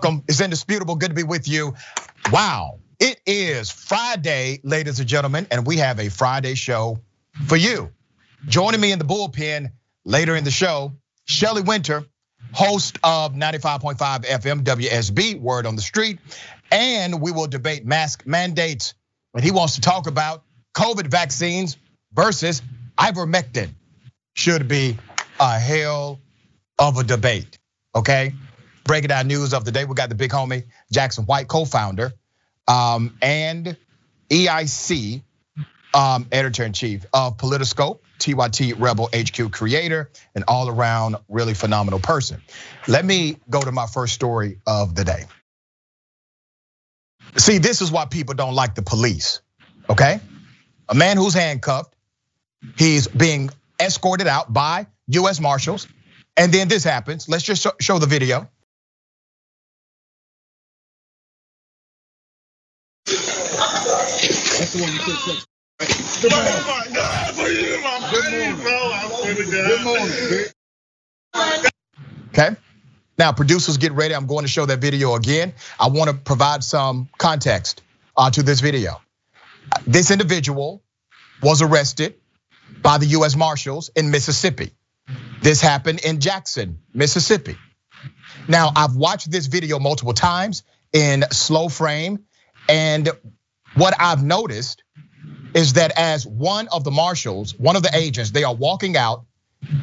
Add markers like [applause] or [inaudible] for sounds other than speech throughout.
Welcome. It's indisputable. Good to be with you. Wow. It is Friday, ladies and gentlemen, and we have a Friday show for you. Joining me in the bullpen later in the show, Shelley Winter, host of 95.5 FM WSB, Word on the Street, and we will debate mask mandates. And he wants to talk about COVID vaccines versus ivermectin. Should be a hell of a debate, okay? Breaking down news of the day. We got the big homie Jackson White, co-founder, um, and EIC um, editor in chief of Politiscope, TYT Rebel HQ creator, an all around really phenomenal person. Let me go to my first story of the day. See, this is why people don't like the police, okay? A man who's handcuffed, he's being escorted out by US Marshals, and then this happens. Let's just show the video. That's the one you took. Good morning. Good morning. Okay. Now, producers, get ready. I'm going to show that video again. I want to provide some context uh, to this video. This individual was arrested by the US Marshals in Mississippi. This happened in Jackson, Mississippi. Now, I've watched this video multiple times in slow frame, and what I've noticed is that as one of the marshals, one of the agents, they are walking out,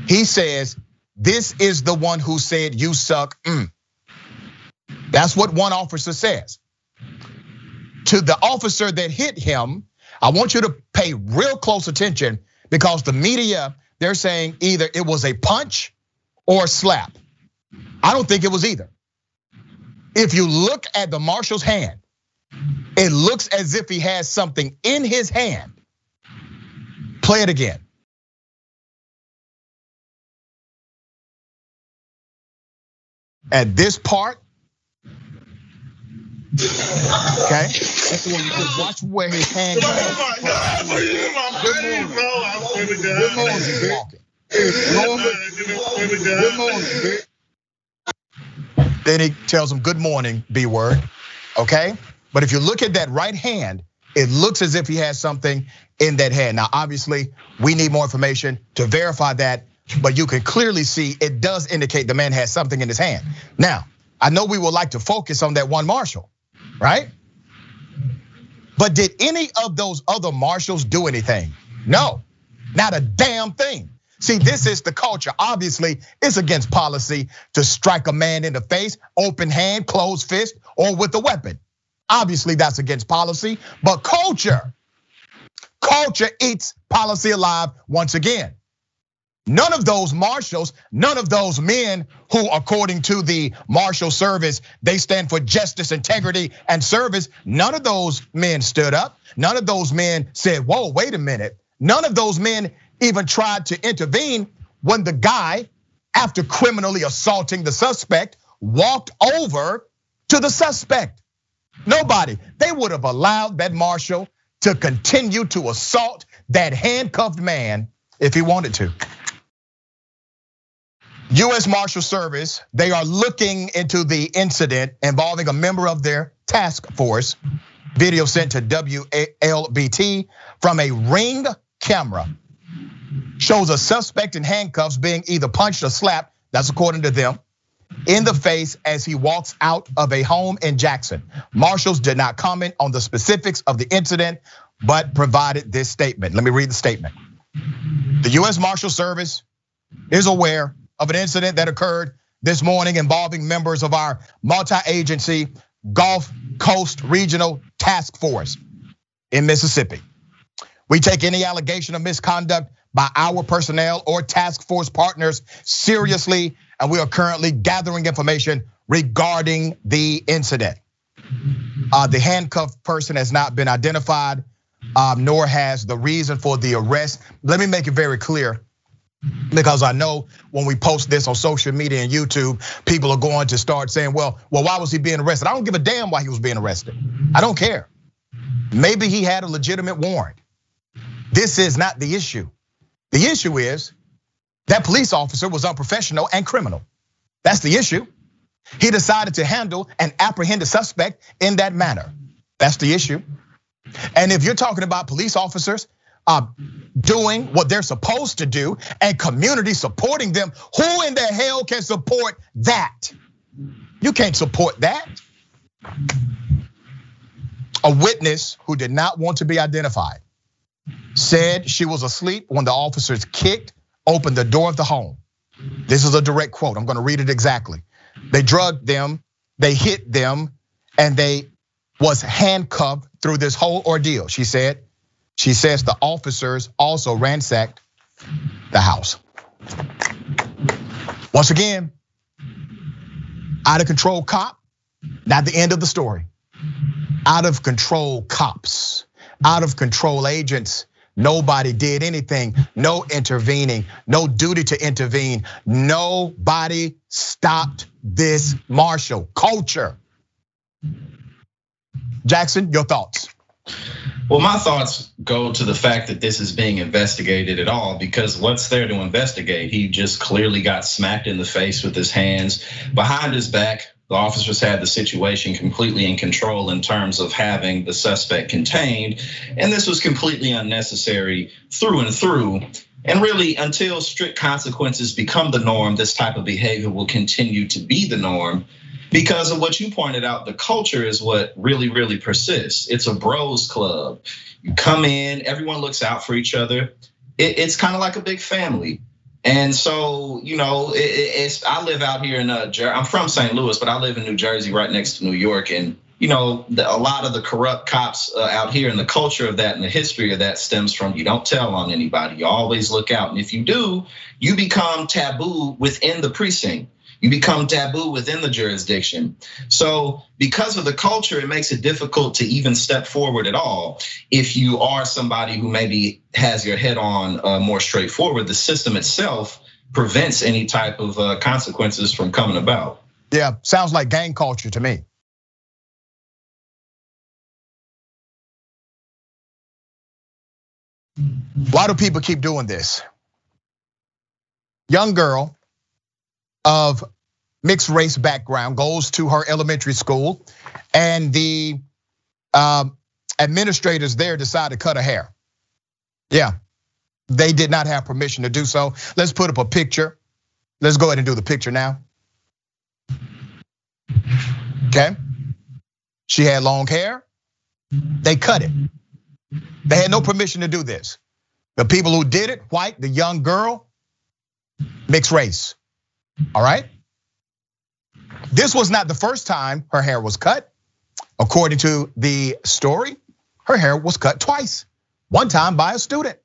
he says, This is the one who said, You suck. Mm. That's what one officer says. To the officer that hit him, I want you to pay real close attention because the media, they're saying either it was a punch or a slap. I don't think it was either. If you look at the marshal's hand, it looks as if he has something in his hand. Play it again. At this part, okay, watch where his hand goes. Good morning. Good morning. Good morning. Then he tells him, "Good morning, B word." Okay. But if you look at that right hand, it looks as if he has something in that hand. Now, obviously, we need more information to verify that, but you can clearly see it does indicate the man has something in his hand. Now, I know we would like to focus on that one marshal, right? But did any of those other marshals do anything? No, not a damn thing. See, this is the culture. Obviously, it's against policy to strike a man in the face, open hand, closed fist, or with a weapon. Obviously, that's against policy, but culture, culture eats policy alive once again. None of those marshals, none of those men who, according to the Marshal Service, they stand for justice, integrity, and service. None of those men stood up. None of those men said, Whoa, wait a minute. None of those men even tried to intervene when the guy, after criminally assaulting the suspect, walked over to the suspect. Nobody. They would have allowed that marshal to continue to assault that handcuffed man if he wanted to. US Marshal Service, they are looking into the incident involving a member of their task force. Video sent to WLBT from a ring camera shows a suspect in handcuffs being either punched or slapped, that's according to them, in the face as he walks out of a home in Jackson. Marshals did not comment on the specifics of the incident, but provided this statement. Let me read the statement. The US Marshal Service is aware of an incident that occurred this morning involving members of our multi-agency Gulf Coast Regional Task Force in Mississippi. We take any allegation of misconduct by our personnel or task force partners seriously, and we are currently gathering information regarding the incident. Uh, the handcuffed person has not been identified, um, nor has the reason for the arrest. Let me make it very clear because I know when we post this on social media and YouTube, people are going to start saying, well, well, why was he being arrested? I don't give a damn why he was being arrested. I don't care. Maybe he had a legitimate warrant. This is not the issue. The issue is that police officer was unprofessional and criminal. That's the issue. He decided to handle and apprehend the suspect in that manner. That's the issue. And if you're talking about police officers uh, doing what they're supposed to do and community supporting them, who in the hell can support that? You can't support that. A witness who did not want to be identified said she was asleep when the officers kicked open the door of the home. This is a direct quote. I'm going to read it exactly. They drugged them, they hit them, and they was handcuffed through this whole ordeal. She said, she says the officers also ransacked the house. Once again, out of control cop, not the end of the story. Out of control cops, out of control agents. Nobody did anything, no intervening, no duty to intervene. Nobody stopped this marshal culture. Jackson, your thoughts? Well, my thoughts go to the fact that this is being investigated at all because what's there to investigate? He just clearly got smacked in the face with his hands behind his back. The officers had the situation completely in control in terms of having the suspect contained. And this was completely unnecessary through and through. And really, until strict consequences become the norm, this type of behavior will continue to be the norm because of what you pointed out the culture is what really really persists it's a bros club you come in everyone looks out for each other it's kind of like a big family and so you know it's i live out here in uh i'm from st louis but i live in new jersey right next to new york. And you know a lot of the corrupt cops uh, out here and the culture of that and the history of that stems from you don't tell on anybody. You always look out. And if you do you become taboo within the precinct you become taboo within the jurisdiction. So, because of the culture, it makes it difficult to even step forward at all. If you are somebody who maybe has your head on uh, more straightforward, the system itself prevents any type of uh, consequences from coming about. Yeah, sounds like gang culture to me. Why do people keep doing this? Young girl of mixed race background goes to her elementary school, and the um, administrators there decide to cut her hair. Yeah, they did not have permission to do so. Let's put up a picture. Let's go ahead and do the picture now. Okay. She had long hair. They cut it. They had no permission to do this. The people who did it, white, the young girl, mixed race. All right. This was not the first time her hair was cut. According to the story, her hair was cut twice. One time by a student,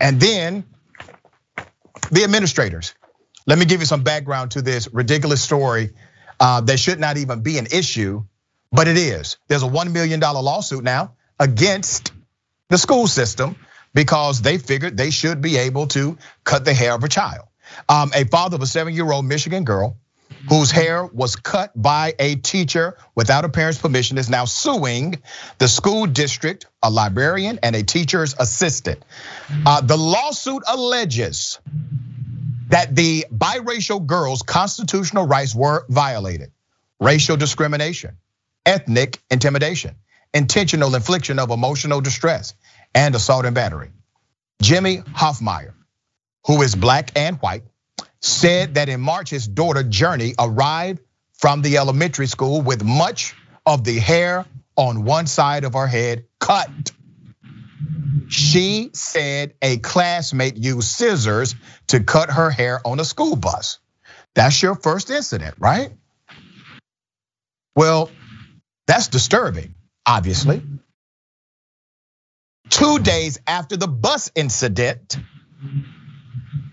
and then the administrators. Let me give you some background to this ridiculous story uh, that should not even be an issue, but it is. There's a $1 million lawsuit now against the school system because they figured they should be able to cut the hair of a child. Um, a father of a seven year old Michigan girl whose hair was cut by a teacher without a parent's permission is now suing the school district, a librarian, and a teacher's assistant. Uh, the lawsuit alleges that the biracial girl's constitutional rights were violated, racial discrimination, ethnic intimidation, intentional infliction of emotional distress, and assault and battery. Jimmy Hoffmeyer who is black and white, said that in March his daughter Journey arrived from the elementary school with much of the hair on one side of her head cut. She said a classmate used scissors to cut her hair on a school bus. That's your first incident, right? Well, that's disturbing, obviously. Two days after the bus incident,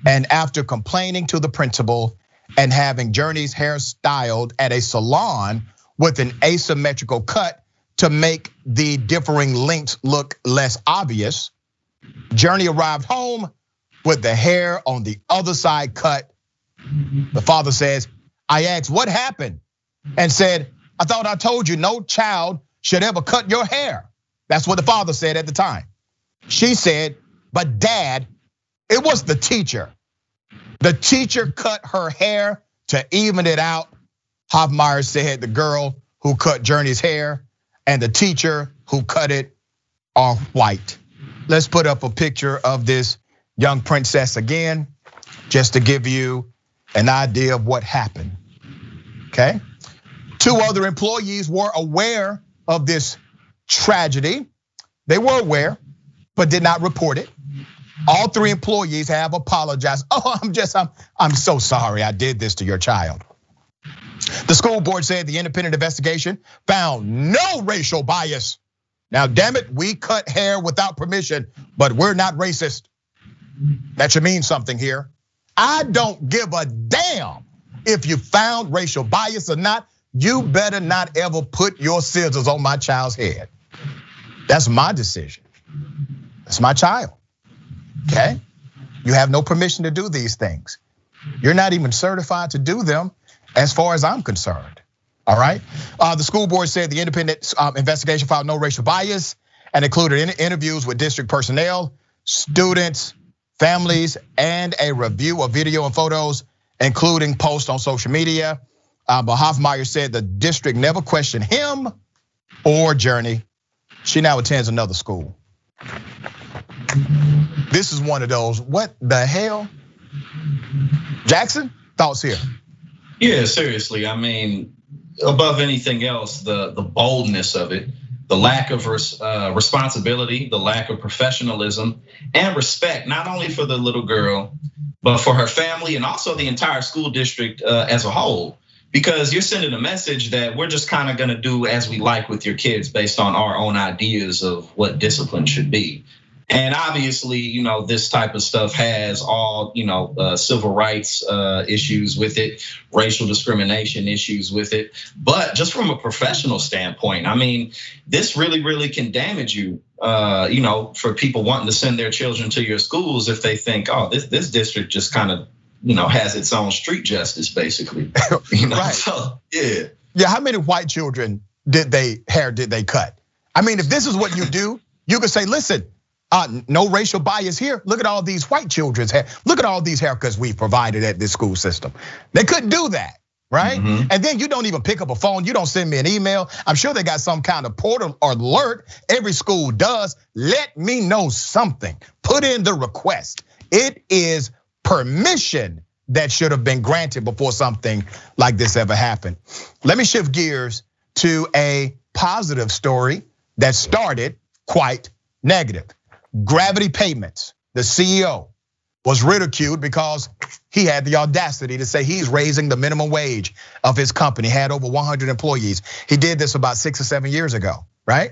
and after complaining to the principal and having Journey's hair styled at a salon with an asymmetrical cut to make the differing lengths look less obvious, Journey arrived home with the hair on the other side cut. The father says, I asked, what happened? And said, I thought I told you no child should ever cut your hair. That's what the father said at the time. She said, but dad, it was the teacher. The teacher cut her hair to even it out. Hoffmeyer said the girl who cut Journey's hair and the teacher who cut it are white. Let's put up a picture of this young princess again, just to give you an idea of what happened. Okay. Two other employees were aware of this tragedy. They were aware, but did not report it. All three employees have apologized. Oh, I'm just, I'm, I'm so sorry I did this to your child. The school board said the independent investigation found no racial bias. Now, damn it, we cut hair without permission, but we're not racist. That should mean something here. I don't give a damn if you found racial bias or not. You better not ever put your scissors on my child's head. That's my decision. That's my child. Okay? You have no permission to do these things. You're not even certified to do them as far as I'm concerned. All right. Uh, the school board said the independent um, investigation found no racial bias and included interviews with district personnel, students, families, and a review of video and photos, including posts on social media. Uh, but Hoffmeyer said the district never questioned him or Journey. She now attends another school. This is one of those, what the hell? Jackson, thoughts here? Yeah, seriously. I mean, above anything else, the the boldness of it, the lack of uh, responsibility, the lack of professionalism and respect, not only for the little girl, but for her family and also the entire school district uh, as a whole. Because you're sending a message that we're just kind of going to do as we like with your kids based on our own ideas of what discipline should be. And obviously, you know, this type of stuff has all, you know, uh, civil rights uh, issues with it, racial discrimination issues with it. But just from a professional standpoint, I mean, this really, really can damage you. Uh, you know, for people wanting to send their children to your schools if they think, oh, this this district just kind of, you know, has its own street justice, basically. [laughs] you know, right. so yeah. Yeah, how many white children did they hair did they cut? I mean, if this is what you do, you could say, listen, no racial bias here. Look at all these white children's hair. Look at all these haircuts we provided at this school system. They couldn't do that, right? Mm-hmm. And then you don't even pick up a phone. You don't send me an email. I'm sure they got some kind of portal or alert. Every school does. Let me know something. Put in the request. It is permission that should have been granted before something like this ever happened. Let me shift gears to a positive story that started quite negative. Gravity Payments, the CEO, was ridiculed because he had the audacity to say he's raising the minimum wage of his company, had over 100 employees. He did this about six or seven years ago, right?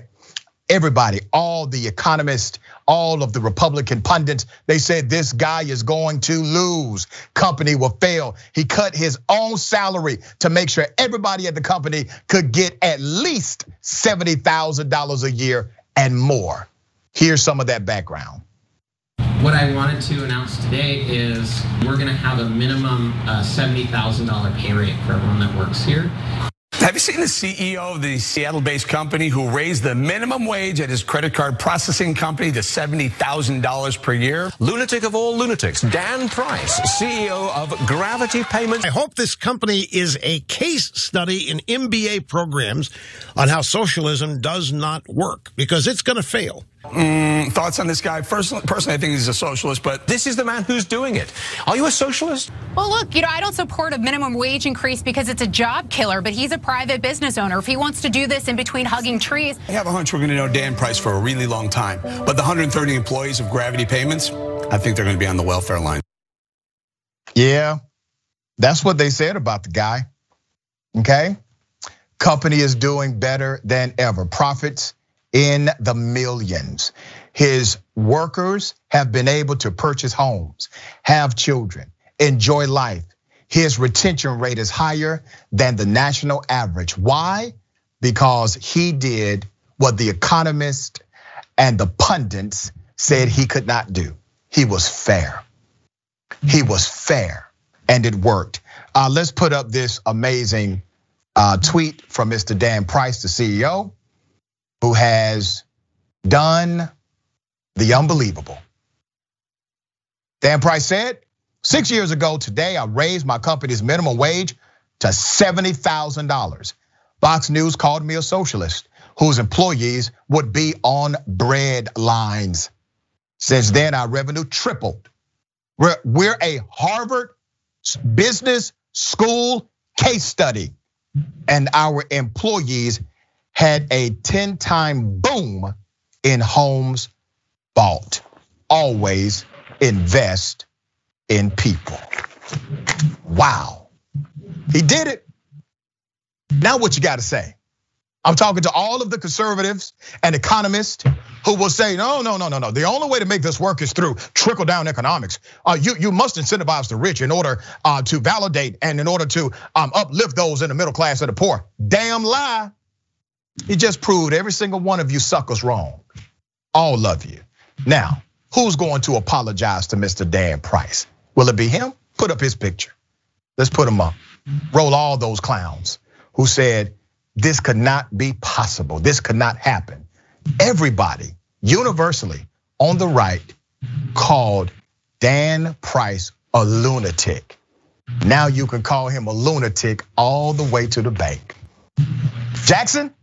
Everybody, all the economists, all of the Republican pundits, they said this guy is going to lose. Company will fail. He cut his own salary to make sure everybody at the company could get at least $70,000 a year and more. Here's some of that background. What I wanted to announce today is we're going to have a minimum uh, $70,000 pay rate for everyone that works here. Have you seen the CEO of the Seattle-based company who raised the minimum wage at his credit card processing company to $70,000 per year? Lunatic of all lunatics, Dan Price, CEO of Gravity Payments. I hope this company is a case study in MBA programs on how socialism does not work because it's going to fail. Mm, thoughts on this guy? First, personally, I think he's a socialist, but this is the man who's doing it. Are you a socialist? Well, look, you know, I don't support a minimum wage increase because it's a job killer, but he's a private business owner. If he wants to do this in between hugging trees. I have a hunch we're going to know Dan Price for a really long time. But the 130 employees of Gravity Payments, I think they're going to be on the welfare line. Yeah, that's what they said about the guy. Okay. Company is doing better than ever. Profits in the millions. His workers have been able to purchase homes, have children, enjoy life. His retention rate is higher than the national average. Why? Because he did what the economists and the pundits said he could not do. He was fair. He was fair and it worked. Uh, let's put up this amazing uh, tweet from Mr. Dan Price, the CEO who has done the unbelievable. Dan Price said, six years ago today, I raised my company's minimum wage to $70,000. Fox News called me a socialist whose employees would be on bread lines. Since then, our revenue tripled. We're, we're a Harvard business school case study, and our employees had a 10 time boom in homes bought. Always invest in people. Wow. He did it. Now, what you got to say? I'm talking to all of the conservatives and economists who will say, no, no, no, no, no. The only way to make this work is through trickle down economics. Uh, you, you must incentivize the rich in order uh, to validate and in order to um, uplift those in the middle class and the poor. Damn lie. He just proved every single one of you suckers wrong. All of you. Now, who's going to apologize to Mr. Dan Price? Will it be him? Put up his picture. Let's put him up. Roll all those clowns who said, this could not be possible. This could not happen. Everybody universally on the right called Dan Price a lunatic. Now you can call him a lunatic all the way to the bank. Jackson,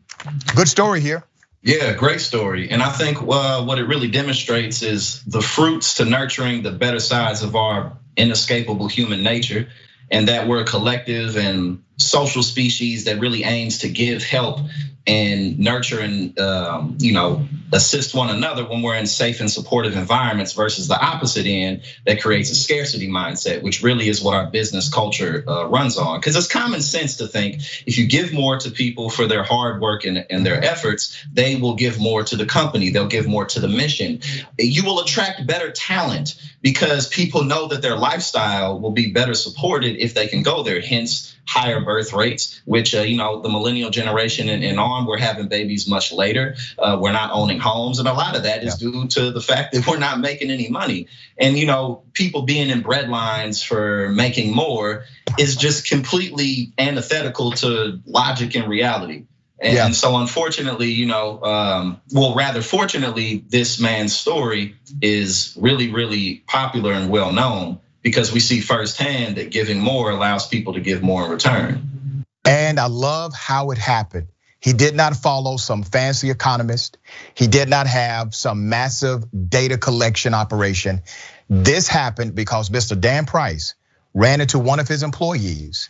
good story here. Yeah, great story. And I think uh, what it really demonstrates is the fruits to nurturing the better sides of our inescapable human nature, and that we're a collective and social species that really aims to give help and nurture and um, you know assist one another when we're in safe and supportive environments versus the opposite end that creates a scarcity mindset which really is what our business culture uh, runs on. Because it's common sense to think if you give more to people for their hard work and, and their efforts they will give more to the company. They'll give more to the mission. You will attract better talent because people know that their lifestyle will be better supported if they can go there. Hence higher birth rates, which uh, you know the millennial generation and, and, on we're having babies much later. Uh, we're not owning homes, and a lot of that is yeah. due to the fact that [laughs] we're not making any money. And you know, people being in bread lines for making more is just completely antithetical to logic and reality. And yeah. so, unfortunately, you know, um, well, rather fortunately, this man's story is really, really popular and well known because we see firsthand that giving more allows people to give more in return. And I love how it happened. He did not follow some fancy economist. He did not have some massive data collection operation. This happened because Mr. Dan Price ran into one of his employees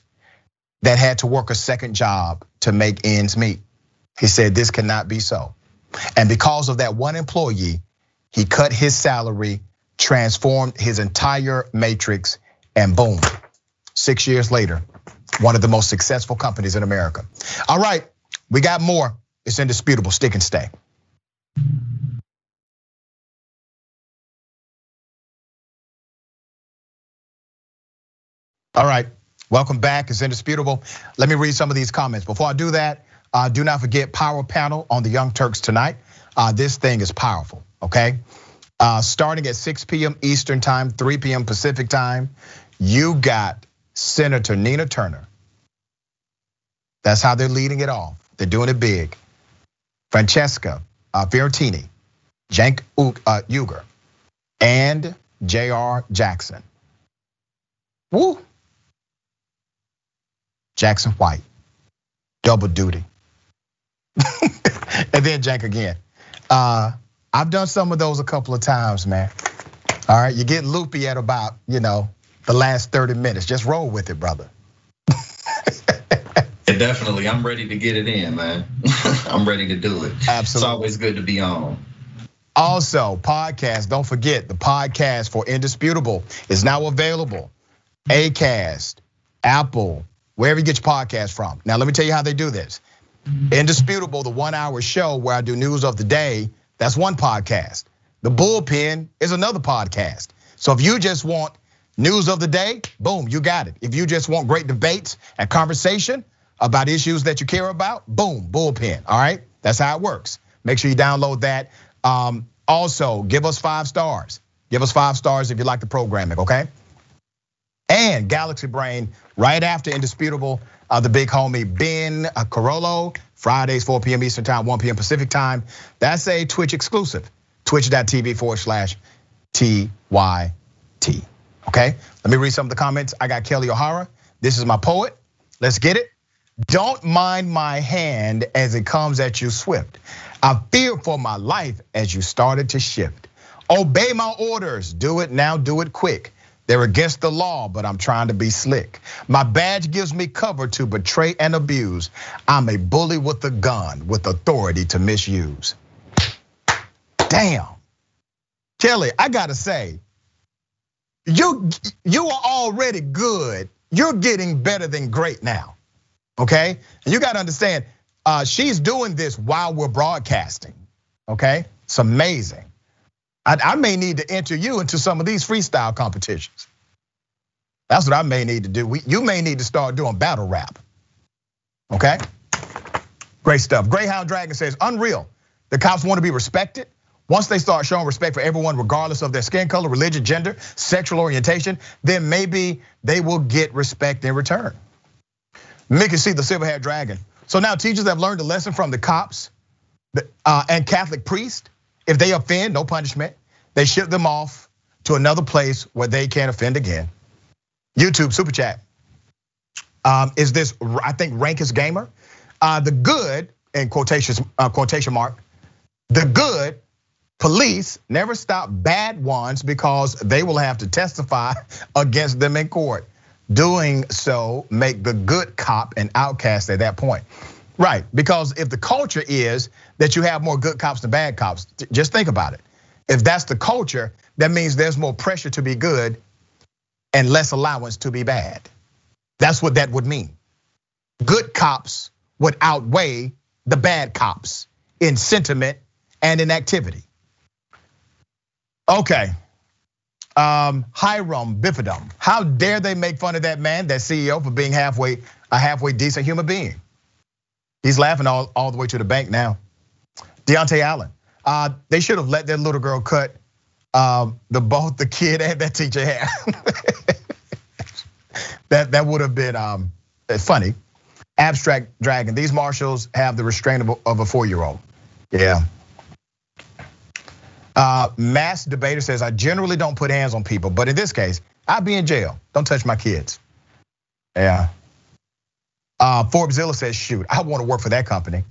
that had to work a second job to make ends meet. He said, This cannot be so. And because of that one employee, he cut his salary transformed his entire matrix, and boom, six years later, one of the most successful companies in America. All right, we got more. It's indisputable. Stick and stay. All right, welcome back. It's indisputable. Let me read some of these comments. Before I do that, uh, do not forget Power Panel on the Young Turks tonight. Uh, this thing is powerful, okay? Uh, starting at 6 p.m. Eastern Time, 3 p.m. Pacific Time, you got Senator Nina Turner. That's how they're leading it off. They're doing it big. Francesca uh, Fiorentini, Cenk uh, Uygur, and Jayar Jackson. Woo! Jackson White, double duty. [laughs] and then Cenk again. I've done some of those a couple of times, man. All right, you get loopy at about, you know, the last 30 minutes. Just roll with it, brother. [laughs] yeah, definitely. I'm ready to get it in, man. [laughs] I'm ready to do it. Absolutely. It's always good to be on. Also, podcast, don't forget the podcast for Indisputable is now available. Acast, Apple, wherever you get your podcast from. Now, let me tell you how they do this. Indisputable, the one hour show where I do news of the day that's one podcast. The bullpen is another podcast. So if you just want news of the day, boom, you got it. If you just want great debates and conversation about issues that you care about, boom, bullpen. All right, that's how it works. Make sure you download that. Um, also, give us five stars. Give us five stars if you like the programming, okay? And Galaxy Brain, right after Indisputable, Uh, the big homie Ben uh, Carollo Fridays, 4 p.m. Eastern Time, 1 p.m. Pacific Time. That's a Twitch exclusive. Twitch.tv forward slash TYT. Okay, let me read some of the comments. I got Kelly O'Hara. This is my poet. Let's get it. Don't mind my hand as it comes at you swift. I fear for my life as you started to shift. Obey my orders. Do it now, do it quick. They're against the law, but I'm trying to be slick. My badge gives me cover to betray and abuse. I'm a bully with a gun, with authority to misuse. Damn. Kelly, I gotta say, you you are already good. You're getting better than great now. Okay? And you gotta understand, uh, she's doing this while we're broadcasting. Okay? It's amazing. I, may need to enter you into some of these freestyle competitions. That's what I may need to do. We, you may need to start doing battle rap. Okay? Great stuff. Greyhound Dragon says, unreal. The cops want to be respected. Once they start showing respect for everyone, regardless of their skin color, religion, gender, sexual orientation, then maybe they will get respect in return. Mickey see the silver haired dragon. So now teachers have learned a lesson from the cops uh, and Catholic priests. If they offend, no punishment. They ship them off to another place where they can't offend again. YouTube super chat. Um, is this I think Rankist gamer? Uh, the good in quotation uh, quotation mark. The good police never stop bad ones because they will have to testify [laughs] against them in court doing so make the good cop an outcast at that point. Right, because if the culture is that you have more good cops than bad cops, just think about it. If that's the culture, that means there's more pressure to be good and less allowance to be bad. That's what that would mean. Good cops would outweigh the bad cops in sentiment and in activity. Okay, um, Hiram Bifidum. How dare they make fun of that man, that CEO, for being halfway a halfway decent human being? He's laughing all, all the way to the bank now. Deontay Allen. Uh, they should have let that little girl cut um, the both the kid and that teacher hair. [laughs] that that would have been um, funny. Abstract Dragon. These marshals have the restraint of a, a four-year-old. Yeah. Uh, mass debater says, I generally don't put hands on people, but in this case, I'd be in jail. Don't touch my kids. Yeah. Uh, Forbesilla says, shoot, I want to work for that company.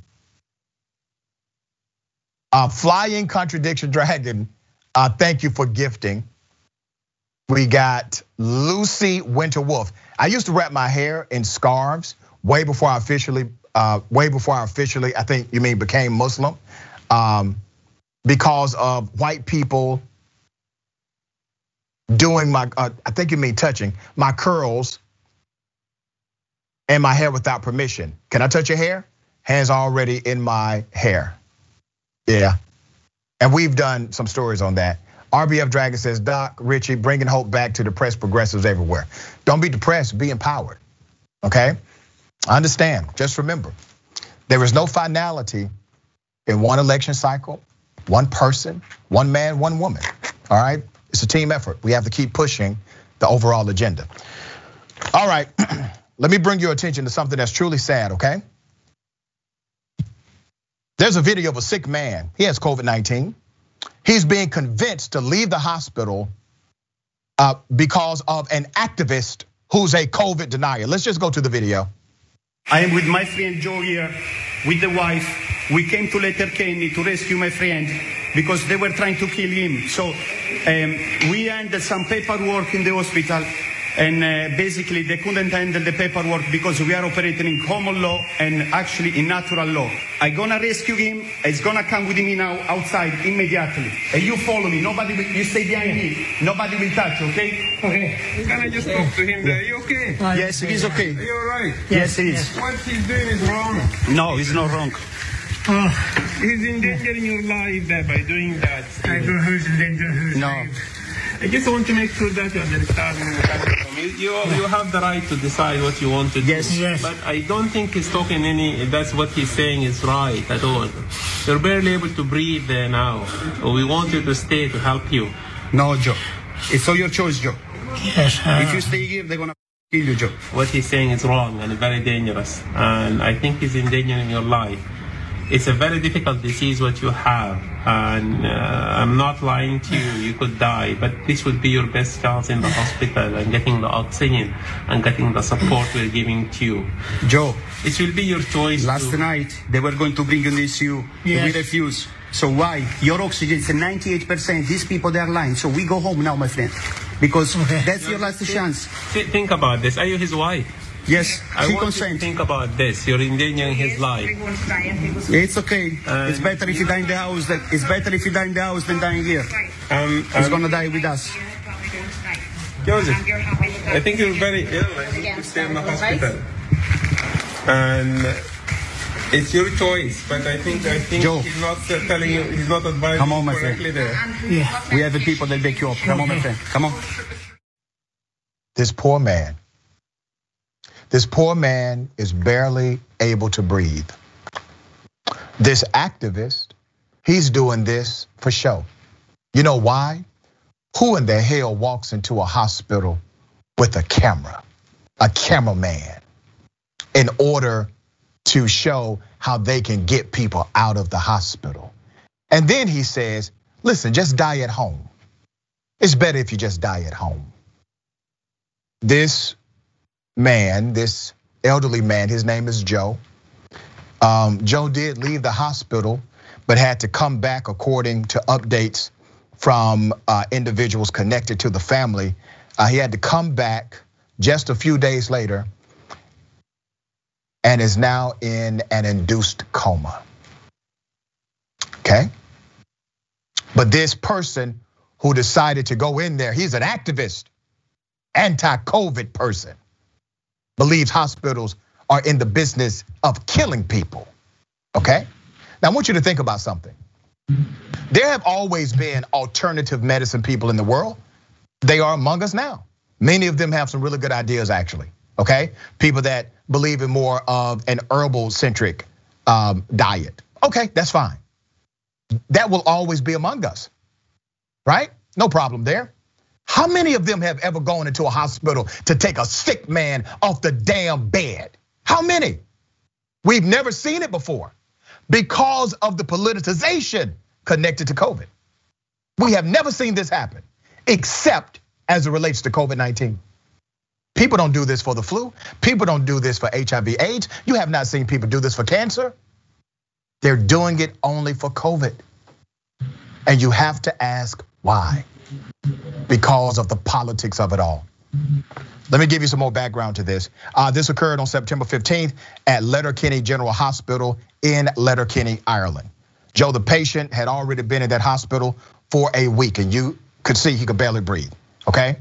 Uh, Flying Contradiction Dragon, uh, thank you for gifting. We got Lucy Winter Wolf. I used to wrap my hair in scarves way before I officially, uh, way before I officially, I think you mean became Muslim. Um, because of white people doing my, uh, I think you mean touching, my curls and my hair without permission. Can I touch your hair? Hands already in my hair. Yeah. And we've done some stories on that. RBF Dragon says, Doc, Richey, bringing hope back to depressed progressives everywhere. Don't be depressed, be empowered. Okay? I understand. Just remember, there is no finality in one election cycle one person, one man, one woman. All right, it's a team effort. We have to keep pushing the overall agenda. All right, [clears throat] let me bring your attention to something that's truly sad, okay? There's a video of a sick man. He has COVID 19. He's being convinced to leave the hospital uh, because of an activist who's a COVID denier. Let's just go to the video. I am with my friend Joe here, with the wife, we came to Letterkenny to rescue my friend because they were trying to kill him. So um, we handled some paperwork in the hospital and uh, basically they couldn't handle the paperwork because we are operating in common law and actually in natural law. I'm gonna rescue him. He's gonna come with me now outside immediately. And you follow me. Nobody will, you stay behind me. Nobody will touch, okay? Okay. Can I just talk to him there? Are you okay? Yes, he's okay. Are you alright? Yes, he is. What he's doing is wrong. No, he's not wrong. Oh, he's endangering your life there by doing that. I don't know who's endangering whose No. life. I just want to make sure that you understand. You, you, you have the right to decide what you want to do. Yes. Yes. But I don't think he's talking any, that's what he's saying is right at all. You're barely able to breathe there now. We want you to stay to help you. No, Joe. It's all your choice, Joe. Yes. uh, If you stay here, they're gonna kill you, Joe. What he's saying is wrong and very dangerous. And I think he's endangering your life. It's a very difficult disease what you have, and uh, I'm not lying to you. You could die, but this would be your best chance in the hospital and getting the oxygen and getting the support we're giving to you. Joe, It will be your choice. last to- night they were going to bring an issue. Yes. We refuse. So why? Your oxygen is 98%. These people, they are lying. So we go home now, my friend. Because that's your last chance. Th- Think about this. Are you his wife? Yes, I she want you to consent. think about this. You're endangering his life. It's okay. it's better if you die in the house. Than, it's better if you die in the house than dying here. Um, He's um, gonna die with us. Joseph, I think you're very ill. I think you stay in the hospital. And it's your choice, but I think I think Joe. he's not uh, telling you. He's not advising Come on, my you correctly there. Yeah. We have the people that back you up. Come on, my friend. Come on. This poor man, this poor man is barely able to breathe. This activist, he's doing this for show. You know why? Who in the hell walks into a hospital with a camera, a cameraman, in order to show how they can get people out of the hospital? And then he says, listen, just die at home. It's better if you just die at home this man, this elderly man, his name is Joe. Um, Joe did leave the hospital, but had to come back according to updates from uh, individuals connected to the family. Uh, he had to come back just a few days later and is now in an induced coma. Okay? But this person who decided to go in there, he's an activist anti-COVID person believes hospitals are in the business of killing people. Okay? Now I want you to think about something. There have always been alternative medicine people in the world. They are among us now. Many of them have some really good ideas actually. Okay? People that believe in more of an herbal centric um, diet. Okay, that's fine. That will always be among us. Right? No problem there. How many of them have ever gone into a hospital to take a sick man off the damn bed? How many? We've never seen it before because of the politicization connected to COVID. We have never seen this happen except as it relates to COVID 19. People don't do this for the flu. People don't do this for HIV AIDS. You have not seen people do this for cancer. They're doing it only for COVID. And you have to ask why because of the politics of it all. Let me give you some more background to this. Uh, this occurred on September 15th at Letterkenny General Hospital in Letterkenny, Ireland. Joe, the patient, had already been in that hospital for a week, and you could see he could barely breathe. Okay,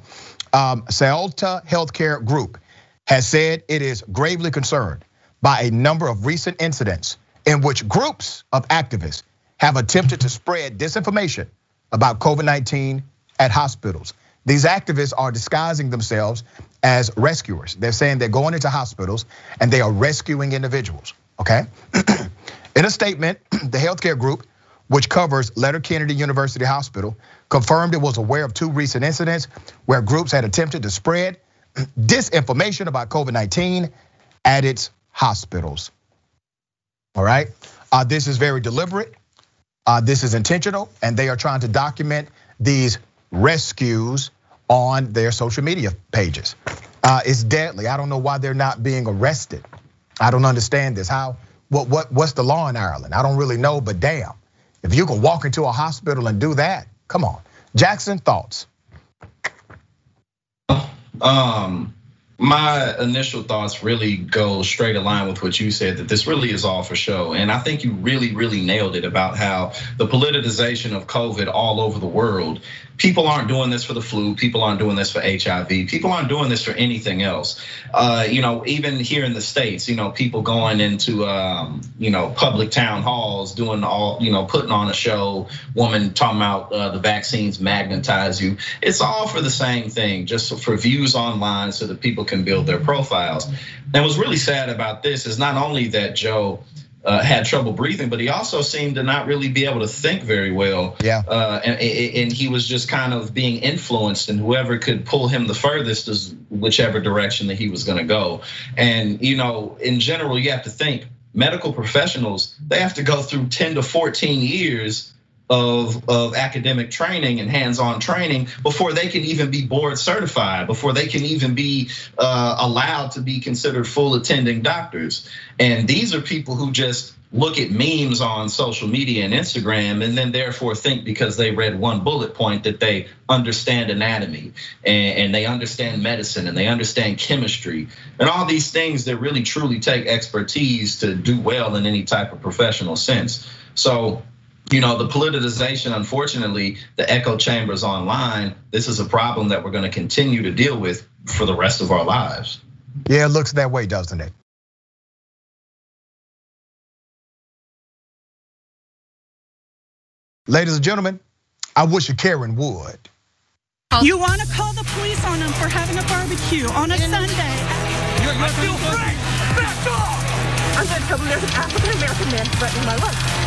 um, Saolta Healthcare Group has said it is gravely concerned by a number of recent incidents in which groups of activists have attempted to spread disinformation about COVID 19 at hospitals. These activists are disguising themselves as rescuers. They're saying they're going into hospitals and they are rescuing individuals, okay? [clears throat] In a statement, [clears throat] the healthcare group, which covers Letterkenny University Hospital, confirmed it was aware of two recent incidents where groups had attempted to spread [clears throat] disinformation about COVID 19 at its hospitals. All right? Uh, this is very deliberate. Uh, this is intentional, and they are trying to document these rescues on their social media pages. Uh, it's deadly. I don't know why they're not being arrested. I don't understand this. How? What? What? What's the law in Ireland? I don't really know, but damn, if you can walk into a hospital and do that, come on, Jackson. Thoughts? Um, my initial thoughts really go straight align with what you said that this really is all for show. And I think you really, really nailed it about how the politicization of COVID all over the world. People aren't doing this for the flu. People aren't doing this for HIV. People aren't doing this for anything else. Uh, you know, even here in the states, you know, people going into, um, you know, public town halls, doing all, you know, putting on a show. Woman talking about uh, the vaccines magnetize you. It's all for the same thing, just for views online, so that people can build their profiles. And what's really sad about this is not only that Joe uh, had trouble breathing, but he also seemed to not really be able to think very well. Yeah. Uh, and, and he was just kind of being influenced, and whoever could pull him the furthest is whichever direction that he was going to go. And you know, in general, you have to think medical professionals, they have to go through 10 to 14 years of, of academic training and hands-on training before they can even be board certified, before they can even be uh, allowed to be considered full attending doctors. And these are people who just look at memes on social media and Instagram and then therefore think because they read one bullet point that they understand anatomy and, they understand medicine and they understand chemistry and all these things that really truly take expertise to do well in any type of professional sense. So you know, the politicization, unfortunately, the echo chambers online, this is a problem that we're gonna continue to deal with for the rest of our lives. Yeah, it looks that way, doesn't it? Ladies and gentlemen, I wish a Karen would. You want to call the police on them for having a barbecue on a Sunday? You're, you're I feel free. Back off! I'm going to tell them there's an African American man threatening my life.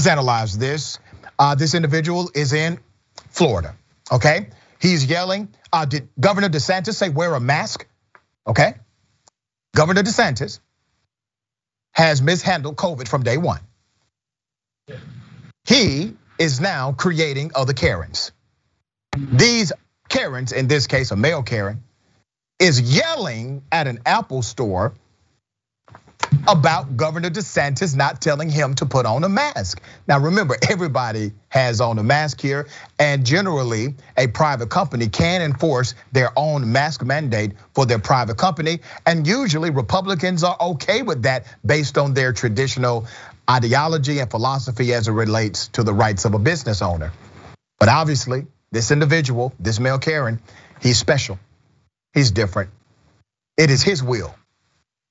Let's analyze this. Uh, this individual is in Florida, okay? He's yelling, uh, did Governor DeSantis say wear a mask? Okay. Governor DeSantis has mishandled COVID from day one. He is now creating other Karens. These Karens, in this case, a male Karen, is yelling at an Apple store about Governor DeSantis not telling him to put on a mask. Now remember, everybody has on a mask here, and generally a private company can enforce their own mask mandate for their private company. And usually Republicans are okay with that based on their traditional ideology and philosophy as it relates to the rights of a business owner. But obviously, this individual, this male Karen, he's special. He's different. It is his will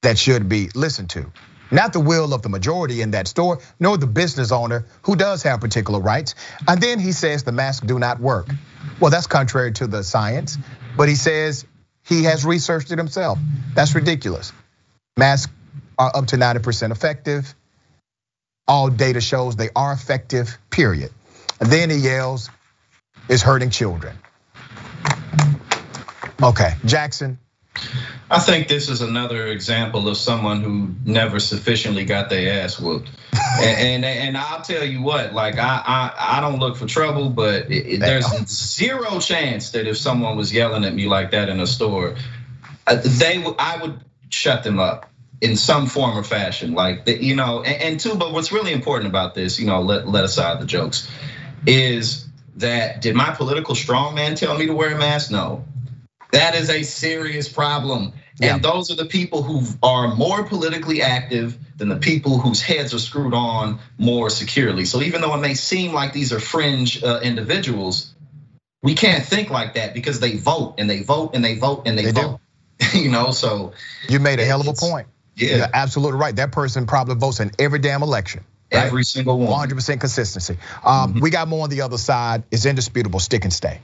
that should be listened to. Not the will of the majority in that store, nor the business owner who does have particular rights. And then he says the masks do not work. Well, that's contrary to the science, but he says he has researched it himself. That's ridiculous. Masks are up to 90% effective. All data shows they are effective, period. And then he yells, it's hurting children. Okay, Jackson, I think this is another example of someone who never sufficiently got their ass whooped. [laughs] and, and, and I'll tell you what, like I I, I don't look for trouble, but it, there's zero chance that if someone was yelling at me like that in a store, uh, they I would shut them up in some form or fashion. Like you know, and, and two, but what's really important about this, you know, let let aside the jokes, is that did my political strongman tell me to wear a mask? No. That is a serious problem. Yeah. And those are the people who are more politically active than the people whose heads are screwed on more securely. So even though it may seem like these are fringe uh, individuals, we can't think like that because they vote and they vote and they vote and they, they vote. [laughs] you know, so you made a hell of a point. Yeah, You're absolutely right. That person probably votes in every damn election. Right? Every single one. 100% consistency. Um, mm-hmm. We got more on the other side. It's indisputable. Stick and stay.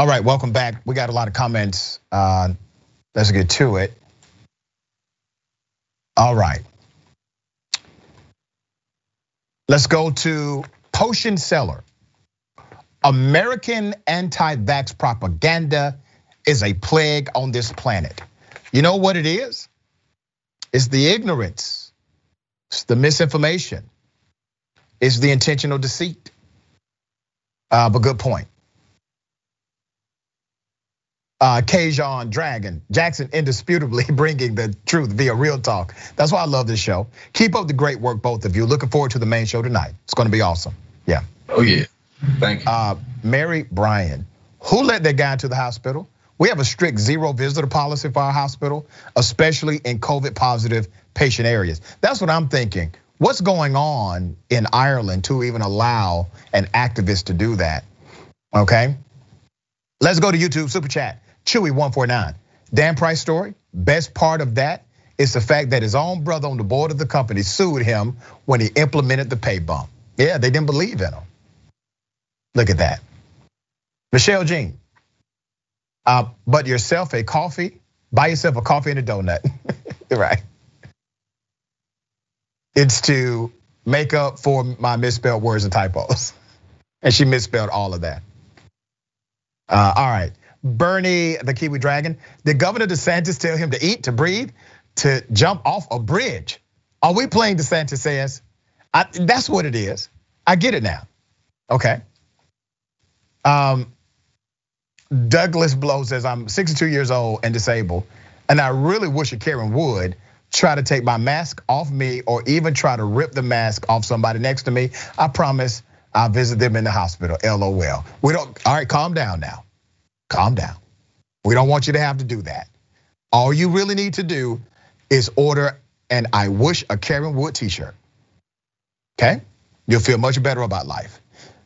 All right, welcome back. We got a lot of comments. Uh, let's get to it. All right. Let's go to Potion Seller. American anti vax propaganda is a plague on this planet. You know what it is? It's the ignorance, it's the misinformation, it's the intentional deceit. Uh, but good point. Uh, Kajon Dragon, Jackson indisputably [laughs] bringing the truth via real talk. That's why I love this show. Keep up the great work, both of you. Looking forward to the main show tonight. It's going to be awesome. Yeah. Oh yeah. Thank you. Uh, Mary Bryan, who let that guy into the hospital? We have a strict zero visitor policy for our hospital, especially in COVID positive patient areas. That's what I'm thinking. What's going on in Ireland to even allow an activist to do that? Okay. Let's go to YouTube super chat. Chewy149. Dan Price story. Best part of that is the fact that his own brother on the board of the company sued him when he implemented the pay bump. Yeah, they didn't believe in him. Look at that. Michelle Jean. Uh, but yourself a coffee, buy yourself a coffee and a donut. [laughs] right. It's to make up for my misspelled words and typos. [laughs] And she misspelled all of that. Uh, all right. Bernie, the Kiwi Dragon. Did Governor DeSantis tell him to eat, to breathe, to jump off a bridge? Are we playing DeSantis says? I, that's what it is. I get it now. Okay. Um, Douglas Blow says, I'm 62 years old and disabled, and I really wish a Karen would try to take my mask off me or even try to rip the mask off somebody next to me. I promise I'll visit them in the hospital. LOL. We don't, all right, calm down now. Calm down. We don't want you to have to do that. All you really need to do is order an I wish a Karen Would t-shirt. Okay? You'll feel much better about life.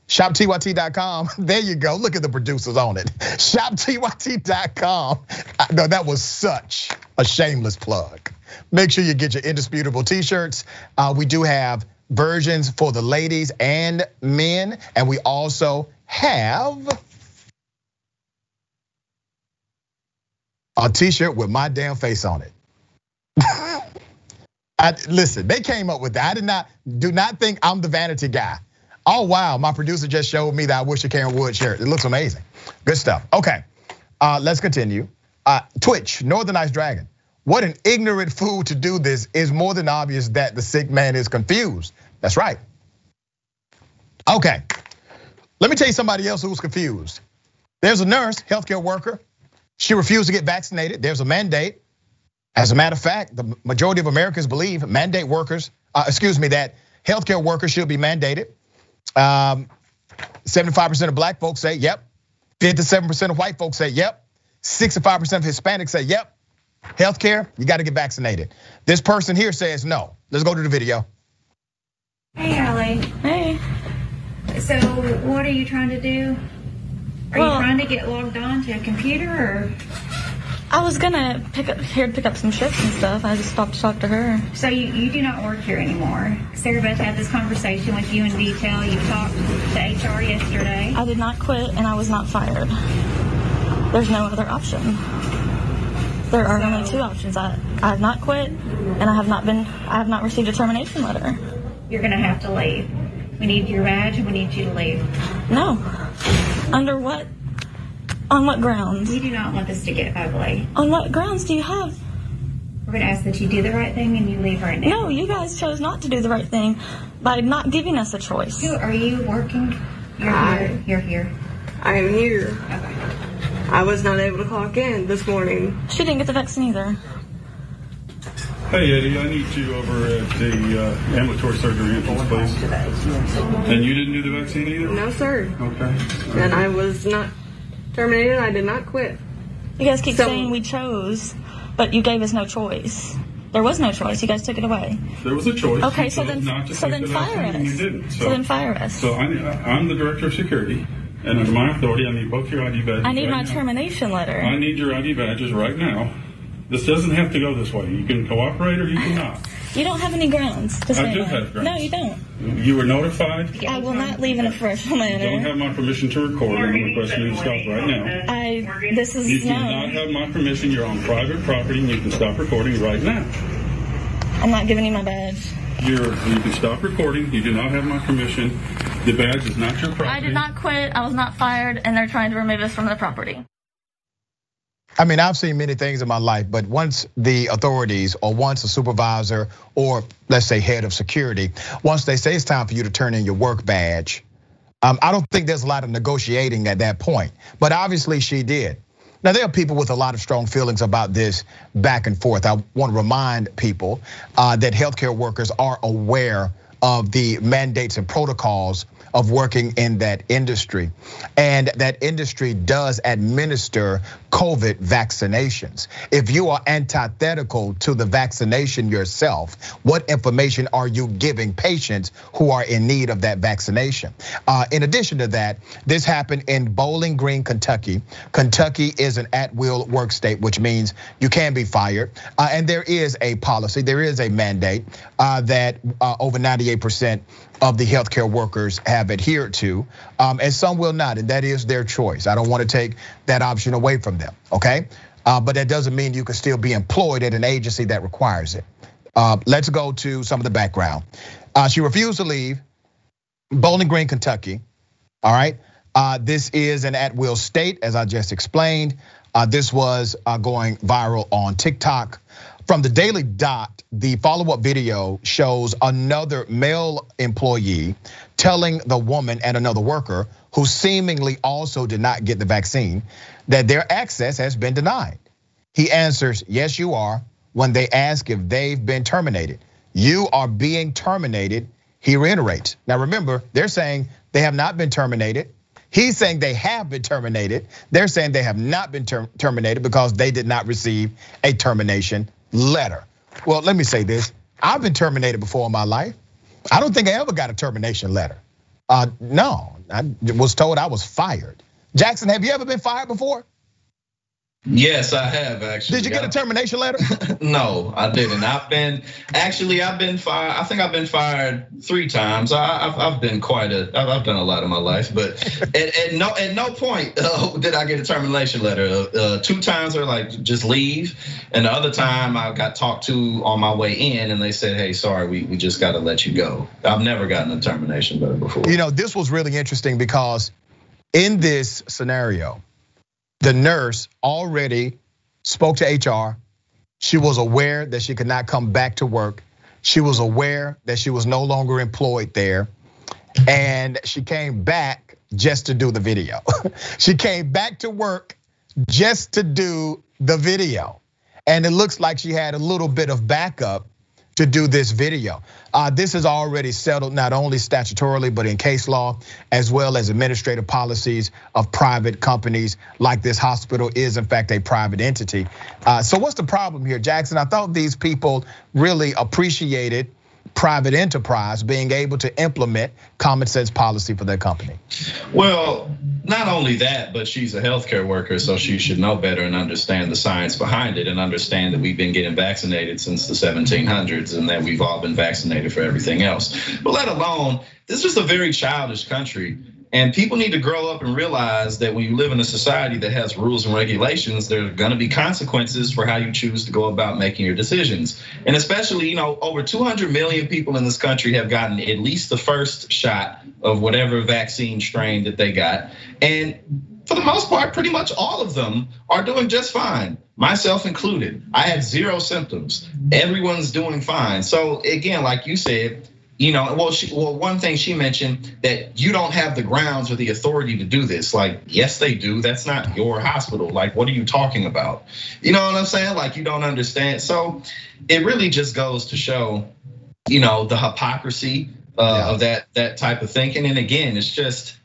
ShopTYT.com. [laughs] There you go. Look at the producers on it. [laughs] ShopTYT.com. No, that was such a shameless plug. Make sure you get your indisputable t-shirts. Uh, we do have versions for the ladies and men, and we also have a t-shirt with my damn face on it. [laughs] I, listen, they came up with that. I did not do not think I'm the vanity guy. Oh wow, my producer just showed me that I wish a Karen Would shirt. It looks amazing. Good stuff. Okay, uh, let's continue. Uh, Twitch, Northern Ice Dragon. What an ignorant fool to do this is more than obvious that the sick man is confused. That's right. Okay, let me tell you somebody else who's confused. There's a nurse, healthcare worker. She refused to get vaccinated. There's a mandate. As a matter of fact, the majority of Americans believe mandate workers, uh, excuse me, that healthcare workers should be mandated. 75% um, of black folks say yep. 57% of white folks say yep. 65% of Hispanics say yep. Healthcare, you got to get vaccinated. This person here says no. Let's go to the video. Hey, Allie. Hey. So, what are you trying to do? Are well, you trying to get logged on to a computer or? I was gonna pick up here to pick up some shifts and stuff. I just stopped to talk to her. So you, you do not work here anymore. Sarah Beth had this conversation with you in detail. You talked to HR yesterday. I did not quit and I was not fired. There's no other option. There are so, only two options. I, I have not quit and I have not been I have not received a termination letter. You're gonna have to leave. We need your badge and we need you to leave. No. Under what on what grounds? We do not want this to get ugly. On what grounds do you have? We're going to ask that you do the right thing and you leave right now. No, you guys chose not to do the right thing by not giving us a choice. Who, are you working? You're I, here. You're here. I am here. Okay. I was not able to clock in this morning. She didn't get the vaccine either. Hey Eddie, I need you over at the uh, ambulatory surgery entrance, please. And you didn't do the vaccine either? No, sir. Okay. And I was not terminated. I did not quit. You guys keep so, saying we chose, but you gave us no choice. There was no choice. You guys took it away. There was a choice. Okay, so then, so then fire us. You didn't. So, so, then fire us. So I, am the director of security, and under my authority, I need both your ID badges. I need right my now. termination letter. I need your ID badges right now. This doesn't have to go this way. You can cooperate or you cannot. You don't have any grounds to say I do that. have grounds. No, you don't. You were notified? I will not leave in a professional manner. You don't have my permission to record. I'm requesting you to stop right now. I, this is You do no. not have my permission. You're on private property and you can stop recording right now. I'm not giving you my badge. You're, you can stop recording. You do not have my permission. The badge is not your property. I did not quit. I was not fired, and they're trying to remove us from the property. I mean, I've seen many things in my life, but once the authorities or once a supervisor or let's say head of security, once they say it's time for you to turn in your work badge, um, I don't think there's a lot of negotiating at that point. But obviously she did. Now, there are people with a lot of strong feelings about this back and forth. I want to remind people uh, that healthcare workers are aware of the mandates and protocols of working in that industry. And that industry does administer COVID vaccinations. If you are antithetical to the vaccination yourself, what information are you giving patients who are in need of that vaccination? Uh, in addition to that, this happened in Bowling Green, Kentucky. Kentucky is an at will work state, which means you can be fired. Uh, and there is a policy, there is a mandate uh, that over 98% of the healthcare workers have adhered to, um, and some will not, and that is their choice. I don't want to take that option away from them, okay? Uh, but that doesn't mean you can still be employed at an agency that requires it. Uh, let's go to some of the background. Uh, she refused to leave Bowling Green, Kentucky. All right. This is an at will state, as I just explained. This was going viral on TikTok. From the Daily Dot, the follow up video shows another male employee telling the woman and another worker who seemingly also did not get the vaccine that their access has been denied. He answers, Yes, you are, when they ask if they've been terminated. You are being terminated, he reiterates. Now remember, they're saying they have not been terminated. He's saying they have been terminated. They're saying they have not been terminated because they did not receive a termination letter. Well, let me say this. I've been terminated before in my life. I don't think I ever got a termination letter. Uh, no, I was told I was fired. Jackson, have you ever been fired before? Yes, I have actually. Did you get a termination letter? [laughs] no, I didn't. I've been actually I've been fired. I think I've been fired three times. I, have I've been quite a I've done a lot in my life, but [laughs] at, at no at no point uh, [laughs] did I get a termination letter. Uh, uh, two times are like just leave, and the other time I got talked to on my way in, and they said, "Hey, sorry, we we just got to let you go." I've never gotten a termination letter before. You know, this was really interesting because in this scenario the nurse already spoke to HR. She was aware that she could not come back to work. She was aware that she was no longer employed there. And she came back just to do the video. [laughs] she came back to work just to do the video. And it looks like she had a little bit of backup to do this video. Uh, this is already settled not only statutorily, but in case law, as well as administrative policies of private companies like this hospital is in fact a private entity. Uh, so what's the problem here, Jackson? I thought these people really appreciated private enterprise being able to implement common sense policy for their company? Well, not only that, but she's a healthcare worker, so she should know better and understand the science behind it and understand that we've been getting vaccinated since the 1700s and that we've all been vaccinated for everything else. But let alone, this is a very childish country and people need to grow up and realize that when you live in a society that has rules and regulations, there are going to be consequences for how you choose to go about making your decisions. And especially, you know, over 200 million people in this country have gotten at least the first shot of whatever vaccine strain that they got. And for the most part, pretty much all of them are doing just fine, myself included. I had zero symptoms. Everyone's doing fine. So, again, like you said, you know, well, she, well, one thing she mentioned that you don't have the grounds or the authority to do this. Like, yes, they do. That's not your hospital. Like, what are you talking about? You know what I'm saying? Like, you don't understand. So, it really just goes to show, you know, the hypocrisy uh, of that that type of thinking. And again, it's just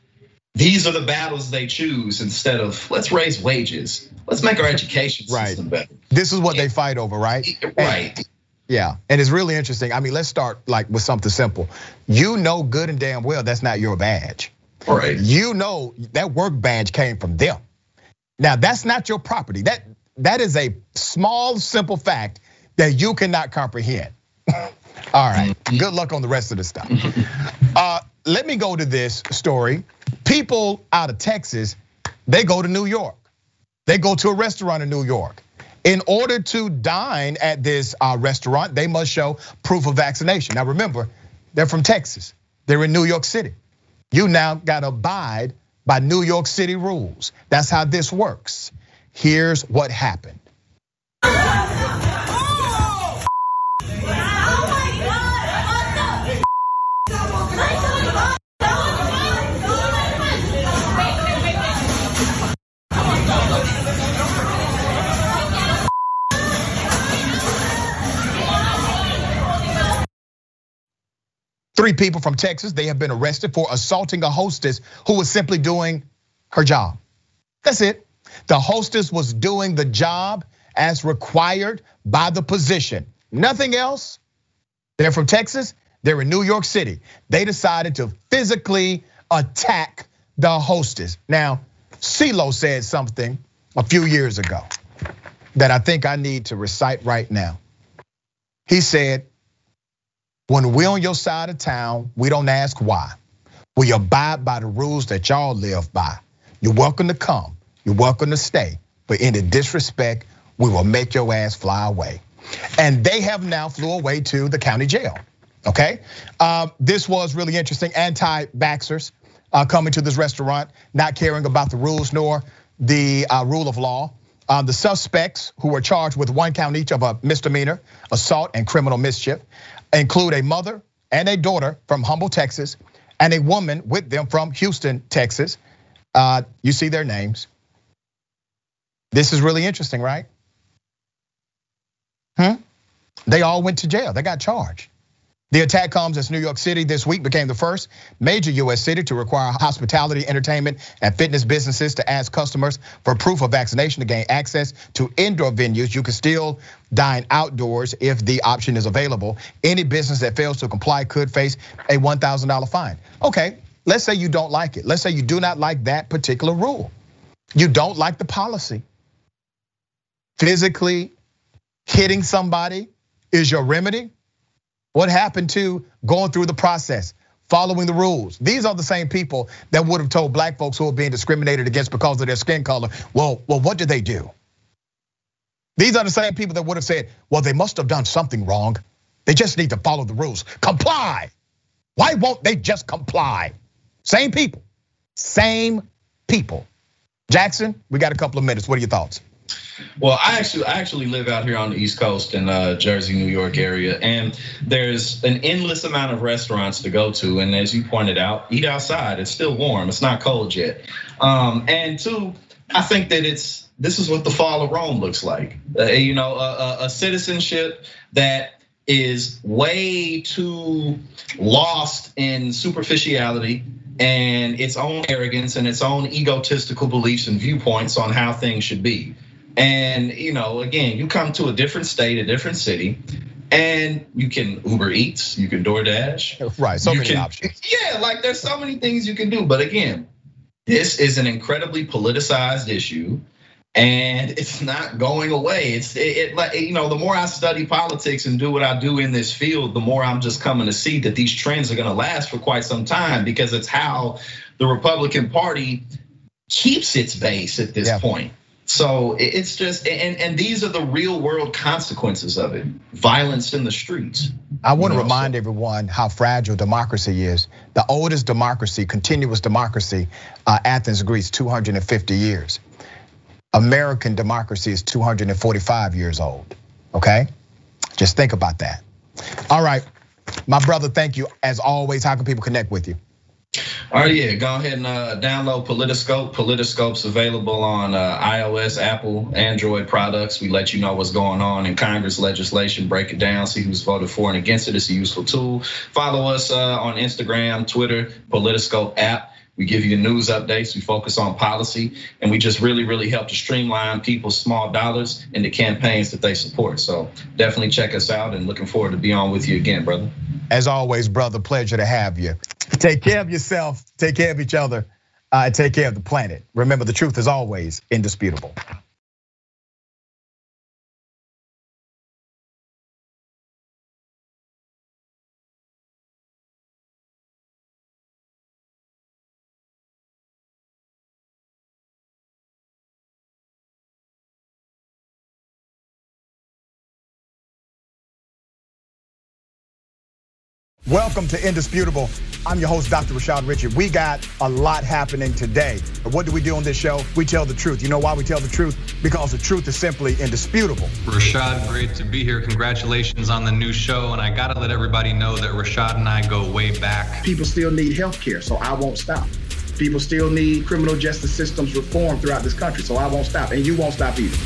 these are the battles they choose instead of let's raise wages. Let's make our education system right. better. This is what they fight over, right? Right. And yeah, and it's really interesting. I mean, let's start like with something simple. You know good and damn well that's not your badge. Right. You know that work badge came from them. Now that's not your property. That that is a small, simple fact that you cannot comprehend. [laughs] All right. Good luck on the rest of the stuff. [laughs] Uh, let me go to this story. People out of Texas, they go to New York. They go to a restaurant in New York. In order to dine at this uh, restaurant, they must show proof of vaccination. Now remember, they're from Texas. They're in New York City. You now got to abide by New York City rules. That's how this works. Here's what happened. Three people from Texas, they have been arrested for assaulting a hostess who was simply doing her job. That's it. The hostess was doing the job as required by the position. Nothing else. They're from Texas. They're in New York City. They decided to physically attack the hostess. Now, CeeLo said something a few years ago that I think I need to recite right now. He said, when we're on your side of town, we don't ask why. We abide by the rules that y'all live by. You're welcome to come. You're welcome to stay. But in the disrespect, we will make your ass fly away. And they have now flew away to the county jail. Okay, um, this was really interesting. Anti-vaxxers uh, coming to this restaurant, not caring about the rules nor the uh, rule of law. Um, the suspects who were charged with one count each of a misdemeanor, assault, and criminal mischief include a mother and a daughter from Humble, Texas, and a woman with them from Houston, Texas. Uh, you see their names. This is really interesting, right? Hmm? They all went to jail. They got charged. The attack comes as New York City this week became the first major US city to require hospitality, entertainment, and fitness businesses to ask customers for proof of vaccination to gain access to indoor venues. You can still dine outdoors if the option is available. Any business that fails to comply could face a $1,000 fine. Okay, let's say you don't like it. Let's say you do not like that particular rule. You don't like the policy. Physically hitting somebody is your remedy what happened to going through the process, following the rules? These are the same people that would have told black folks who are being discriminated against because of their skin color, well, well, what did they do? These are the same people that would have said, well, they must have done something wrong. They just need to follow the rules. Comply. Why won't they just comply? Same people, same people. Jackson, we got a couple of minutes. What are your thoughts? Well, I actually I actually live out here on the East Coast in uh, Jersey, New York area, and there's an endless amount of restaurants to go to. And as you pointed out, eat outside. It's still warm. It's not cold yet. Um, and two, I think that it's this is what the fall of Rome looks like. Uh, you know, a, a citizenship that is way too lost in superficiality and its own arrogance and its own egotistical beliefs and viewpoints on how things should be. And you know, again, you come to a different state, a different city, and you can Uber Eats, you can DoorDash. [laughs] Right, so many can, options. [laughs] Yeah, like there's so many things you can do. But again, this is an incredibly politicized issue. And it's not going away. It's it, like you know, the more I study politics and do what I do in this field, the more I'm just coming to see that these trends are going to last for quite some time because it's how the Republican Party keeps its base at this yeah. point. So it's just, and, and these are the real world consequences of it violence in the streets. I want to know, remind so. everyone how fragile democracy is. The oldest democracy, continuous democracy, uh, Athens, Greece, 250 years. American democracy is 245 years old, okay? Just think about that. All right, my brother, thank you. As always, how can people connect with you? All right, yeah, go ahead and uh, download Politiscope. Politiscope's available on uh, iOS, Apple, Android products. We let you know what's going on in Congress legislation, break it down, see who's voted for and against it. It's a useful tool. Follow us uh, on Instagram, Twitter, Politiscope app. We give you news updates. We focus on policy, and we just really, really help to streamline people's small dollars into campaigns that they support. So definitely check us out, and looking forward to be on with you again, brother. As always, brother, pleasure to have you. Take care of yourself, take care of each other, uh, and take care of the planet. Remember, the truth is always indisputable. Welcome to Indisputable. I'm your host, Dr. Rashad Richey. We got a lot happening today. But what do we do on this show? We tell the truth. You know why we tell the truth? Because the truth is simply indisputable. Rashad, great to be here. Congratulations on the new show. And I got to let everybody know that Rashad and I go way back. People still need health care, so I won't stop. People still need criminal justice systems reform throughout this country, so I won't stop. And you won't stop either.